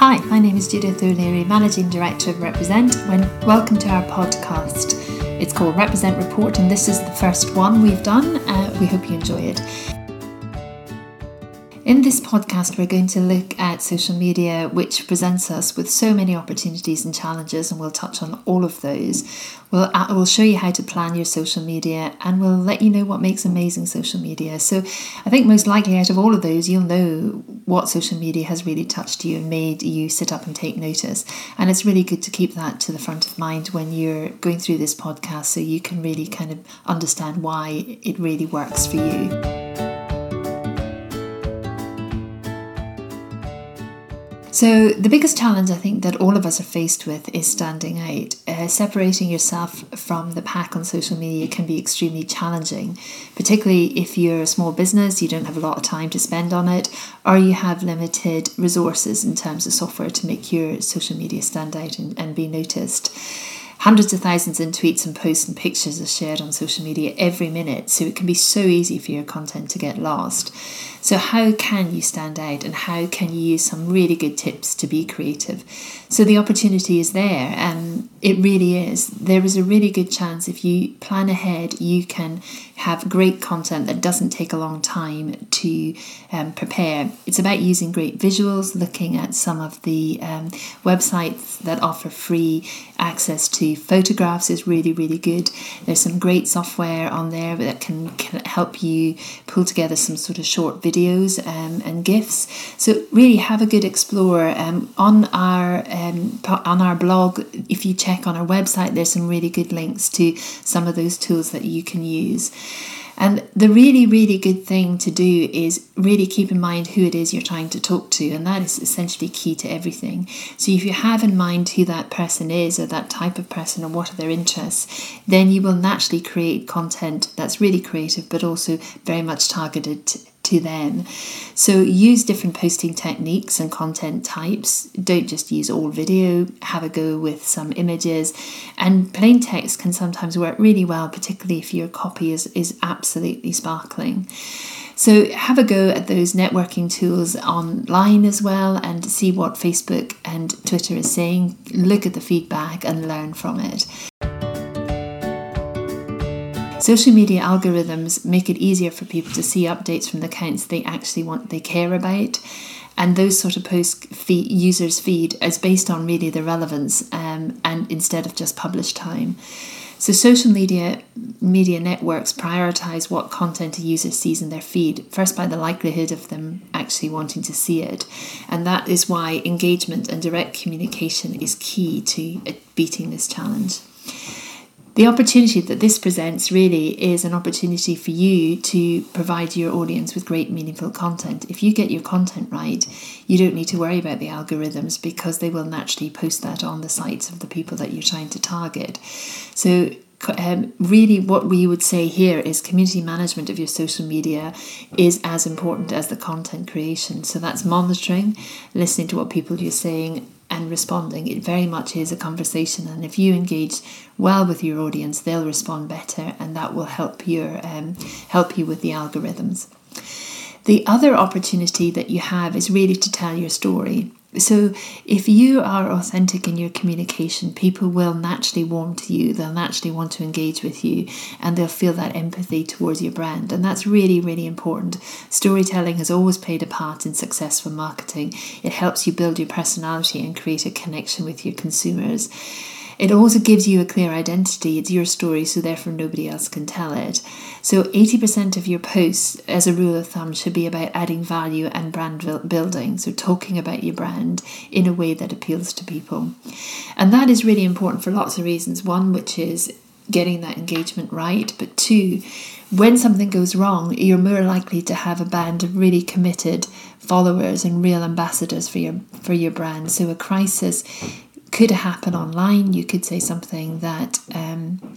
Hi, my name is Judith O'Leary, Managing Director of Represent. When, welcome to our podcast. It's called Represent Report, and this is the first one we've done. Uh, we hope you enjoy it. In this podcast, we're going to look at social media, which presents us with so many opportunities and challenges, and we'll touch on all of those. We'll, uh, we'll show you how to plan your social media and we'll let you know what makes amazing social media. So, I think most likely out of all of those, you'll know what social media has really touched you and made you sit up and take notice. And it's really good to keep that to the front of mind when you're going through this podcast so you can really kind of understand why it really works for you. So, the biggest challenge I think that all of us are faced with is standing out. Uh, separating yourself from the pack on social media can be extremely challenging, particularly if you're a small business, you don't have a lot of time to spend on it, or you have limited resources in terms of software to make your social media stand out and, and be noticed. Hundreds of thousands in tweets and posts and pictures are shared on social media every minute, so it can be so easy for your content to get lost. So, how can you stand out and how can you use some really good tips to be creative? So, the opportunity is there, and it really is. There is a really good chance if you plan ahead, you can have great content that doesn't take a long time to um, prepare. It's about using great visuals, looking at some of the um, websites that offer free access to photographs is really, really good. There's some great software on there that can, can help you pull together some sort of short videos um, and GIFs. So really have a good explore um, on our um, on our blog. If you check on our website, there's some really good links to some of those tools that you can use. And the really, really good thing to do is really keep in mind who it is you're trying to talk to, and that is essentially key to everything. So, if you have in mind who that person is, or that type of person, or what are their interests, then you will naturally create content that's really creative but also very much targeted to them. So use different posting techniques and content types. Don't just use all video, have a go with some images. And plain text can sometimes work really well, particularly if your copy is, is absolutely sparkling. So have a go at those networking tools online as well and see what Facebook and Twitter is saying. Look at the feedback and learn from it. Social media algorithms make it easier for people to see updates from the accounts they actually want, they care about. And those sort of post feed, users' feed is based on really the relevance um, and instead of just published time. So social media media networks prioritize what content a user sees in their feed, first by the likelihood of them actually wanting to see it. And that is why engagement and direct communication is key to beating this challenge the opportunity that this presents really is an opportunity for you to provide your audience with great, meaningful content. If you get your content right, you don't need to worry about the algorithms because they will naturally post that on the sites of the people that you're trying to target. So, um, really, what we would say here is community management of your social media is as important as the content creation. So, that's monitoring, listening to what people are saying, and responding. It very much is a conversation, and if you engage well with your audience, they'll respond better, and that will help your um, help you with the algorithms. The other opportunity that you have is really to tell your story. So, if you are authentic in your communication, people will naturally warm to you, they'll naturally want to engage with you, and they'll feel that empathy towards your brand. And that's really, really important. Storytelling has always played a part in successful marketing, it helps you build your personality and create a connection with your consumers. It also gives you a clear identity. It's your story, so therefore nobody else can tell it. So 80% of your posts, as a rule of thumb, should be about adding value and brand building. So talking about your brand in a way that appeals to people. And that is really important for lots of reasons. One, which is getting that engagement right, but two, when something goes wrong, you're more likely to have a band of really committed followers and real ambassadors for your for your brand. So a crisis could happen online. You could say something that um,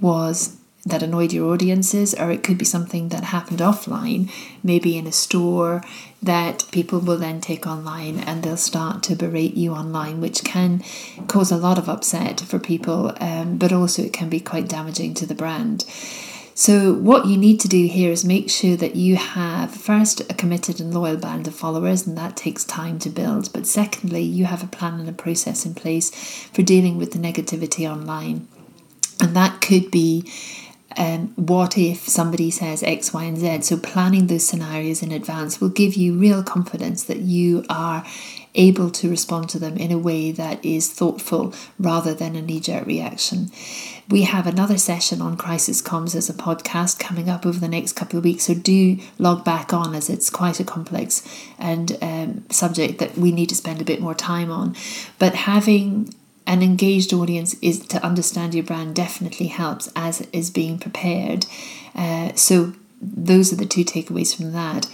was that annoyed your audiences, or it could be something that happened offline, maybe in a store that people will then take online and they'll start to berate you online, which can cause a lot of upset for people, um, but also it can be quite damaging to the brand. So, what you need to do here is make sure that you have first a committed and loyal band of followers, and that takes time to build. But secondly, you have a plan and a process in place for dealing with the negativity online. And that could be um, what if somebody says X, Y, and Z. So, planning those scenarios in advance will give you real confidence that you are able to respond to them in a way that is thoughtful rather than a knee jerk reaction. We have another session on crisis comms as a podcast coming up over the next couple of weeks, so do log back on as it's quite a complex and um, subject that we need to spend a bit more time on. But having an engaged audience is to understand your brand definitely helps as is being prepared. Uh, so those are the two takeaways from that.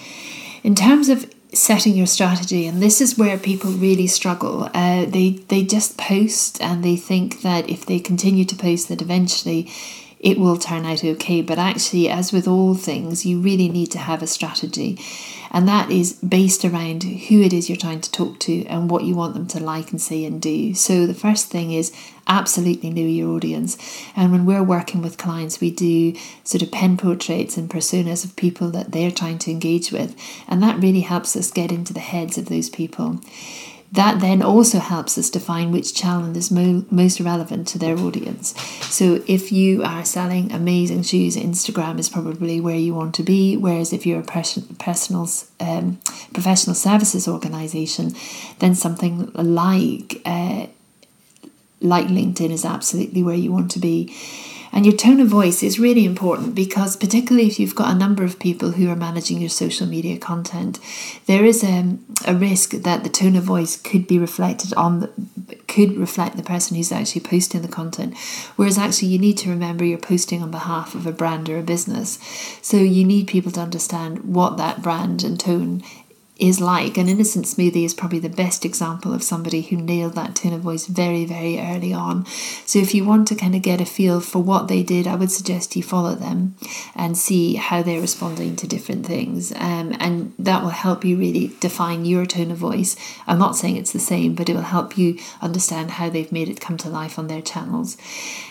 In terms of setting your strategy and this is where people really struggle uh, they they just post and they think that if they continue to post that eventually it will turn out okay but actually as with all things you really need to have a strategy and that is based around who it is you're trying to talk to and what you want them to like and say and do. So the first thing is absolutely know your audience. And when we're working with clients, we do sort of pen portraits and personas of people that they're trying to engage with. And that really helps us get into the heads of those people. That then also helps us define which channel is mo- most relevant to their audience. So, if you are selling amazing shoes, Instagram is probably where you want to be. Whereas, if you're a pers- personal, um, professional services organization, then something like uh, like LinkedIn is absolutely where you want to be. And your tone of voice is really important because, particularly if you've got a number of people who are managing your social media content, there is a, a risk that the tone of voice could be reflected on, the, could reflect the person who's actually posting the content. Whereas, actually, you need to remember you're posting on behalf of a brand or a business. So, you need people to understand what that brand and tone is like. An innocent smoothie is probably the best example of somebody who nailed that tone of voice very, very early on. So if you want to kind of get a feel for what they did, I would suggest you follow them and see how they're responding to different things. Um, and that will help you really define your tone of voice. I'm not saying it's the same, but it will help you understand how they've made it come to life on their channels.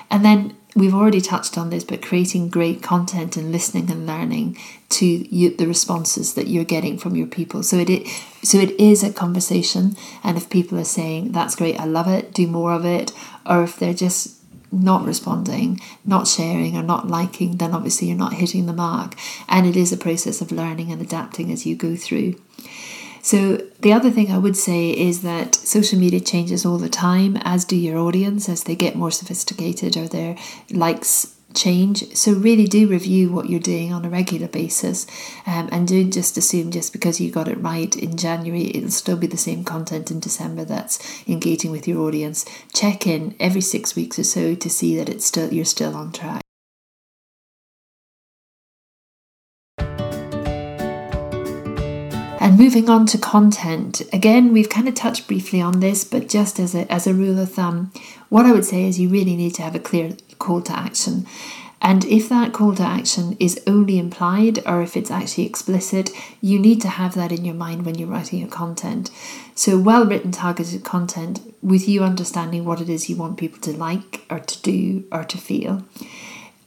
And then we've already touched on this, but creating great content and listening and learning to you, the responses that you're getting from your people. So it so it is a conversation, and if people are saying that's great, I love it, do more of it, or if they're just not responding, not sharing, or not liking, then obviously you're not hitting the mark. And it is a process of learning and adapting as you go through. So, the other thing I would say is that social media changes all the time, as do your audience, as they get more sophisticated or their likes change. So, really do review what you're doing on a regular basis um, and don't just assume just because you got it right in January, it'll still be the same content in December that's engaging with your audience. Check in every six weeks or so to see that it's still you're still on track. And moving on to content, again, we've kind of touched briefly on this, but just as a, as a rule of thumb, what I would say is you really need to have a clear call to action. And if that call to action is only implied or if it's actually explicit, you need to have that in your mind when you're writing your content. So, well written, targeted content with you understanding what it is you want people to like or to do or to feel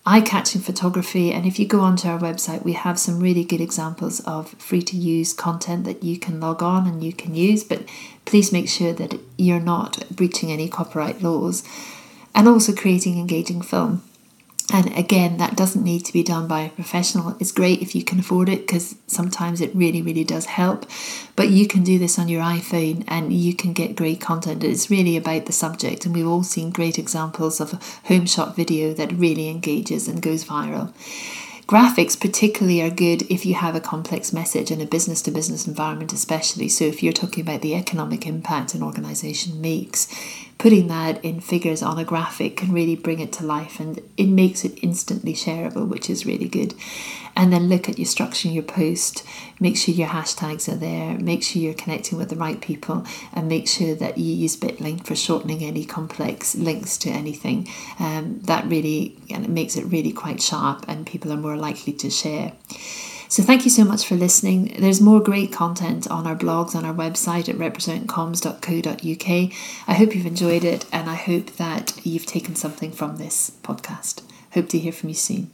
eye catching photography. And if you go onto our website, we have some really good examples of free to use content that you can log on and you can use. But please make sure that you're not breaching any copyright laws. And also creating engaging film. And again, that doesn't need to be done by a professional. It's great if you can afford it because sometimes it really, really does help. But you can do this on your iPhone and you can get great content. It's really about the subject, and we've all seen great examples of a home shot video that really engages and goes viral. Graphics, particularly, are good if you have a complex message in a business to business environment, especially. So, if you're talking about the economic impact an organization makes, putting that in figures on a graphic can really bring it to life and it makes it instantly shareable, which is really good. And then look at your structure your post, make sure your hashtags are there, make sure you're connecting with the right people, and make sure that you use Bitlink for shortening any complex links to anything. Um, that really and it makes it really quite sharp, and people are more likely to share. So thank you so much for listening. There's more great content on our blogs on our website at representcomms.co.uk. I hope you've enjoyed it and I hope that you've taken something from this podcast. Hope to hear from you soon.